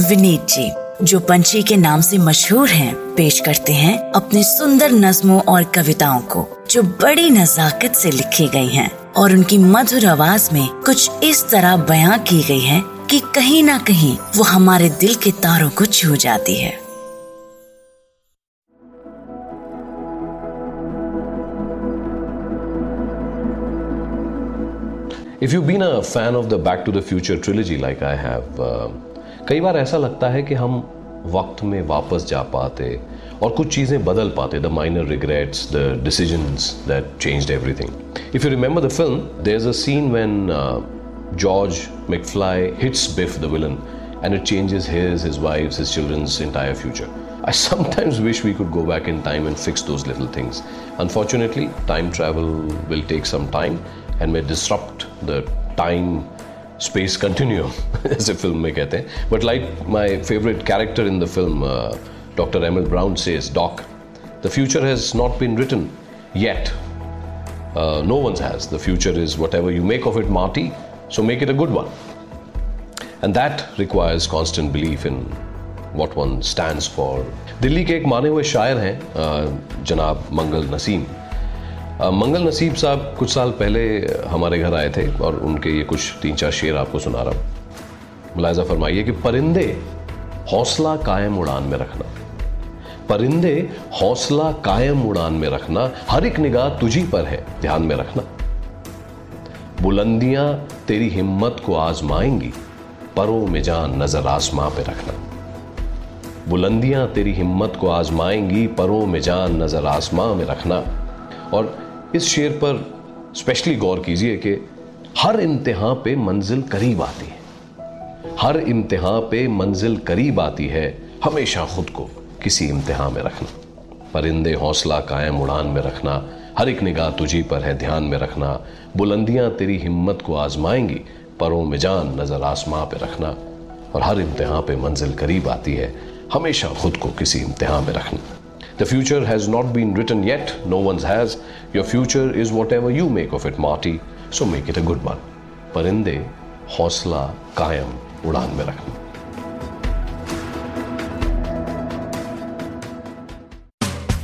विनीत जी जो पंछी के नाम से मशहूर हैं, पेश करते हैं अपने सुंदर नज्मों और कविताओं को जो बड़ी नजाकत से लिखी गई हैं और उनकी मधुर आवाज़ में कुछ इस तरह बयां की गई है कि कहीं ना कहीं वो हमारे दिल के तारों को छू जाती है। If you've been a fan of the Back to the Future trilogy like I have, uh, कई बार ऐसा लगता है कि हम वक्त में वापस जा पाते और कुछ चीज़ें बदल पाते the minor regrets the decision that change everything if you remember the film there is a scene when George McFly hits Biff the villain and it changes his his wife his children's entire future I sometimes wish we could go back in time and fix those little things. Unfortunately, time travel will take some time and may disrupt the time space continue जैसे film में कहते हैं but like my favourite character in the film doctor M L Brown says Doc the future has not been written yet no one has the future is whatever you make of it Marty so make it a good one and that requires constant belief in what one stand for Delhi के एक माने हुए शायर हैं जनाब मंगल नसीम। मंगल नसीब साहब कुछ साल पहले हमारे घर आए थे और उनके ये कुछ तीन चार शेर आपको सुना रहा हूँ। मुलायजा फरमाइए कि परिंदे हौसला कायम उड़ान में रखना। परिंदे हौसला कायम उड़ान में रखना हर एक निगाह तुझी पर है, ध्यान में रखना। बुलंदियाँ तेरी हिम्मत को आजमाएँगी, परों में जान नज़र आसमां पे रखना। बुलंदियाँ तेरी हिम्मत को आजमाएँगी, परों में जान नज़र आसमां में रखना। और इस शेर पर स्पेशली गौर कीजिए कि हर इम्तिहान पे मंजिल करीब आती है। हर इम्तिहान पे मंजिल करीब आती है, हमेशा खुद को किसी इम्तिहान में रखना। परिंदे हौसला कायम उड़ान में रखना, हर एक निगाह तुझी पर है ध्यान में रखना। बुलंदियाँ तेरी हिम्मत को आजमाएँगी, परों में जान नज़र आसमां पे रखना। और हर इम्तिहान पे मंजिल करीब आती है, हमेशा खुद को किसी इम्तिहान में रखना। The future has not been written yet, no one's has. Your future is whatever you make of it, Marty, so make it a good one. Parinde, hosla, kayam, udan mein.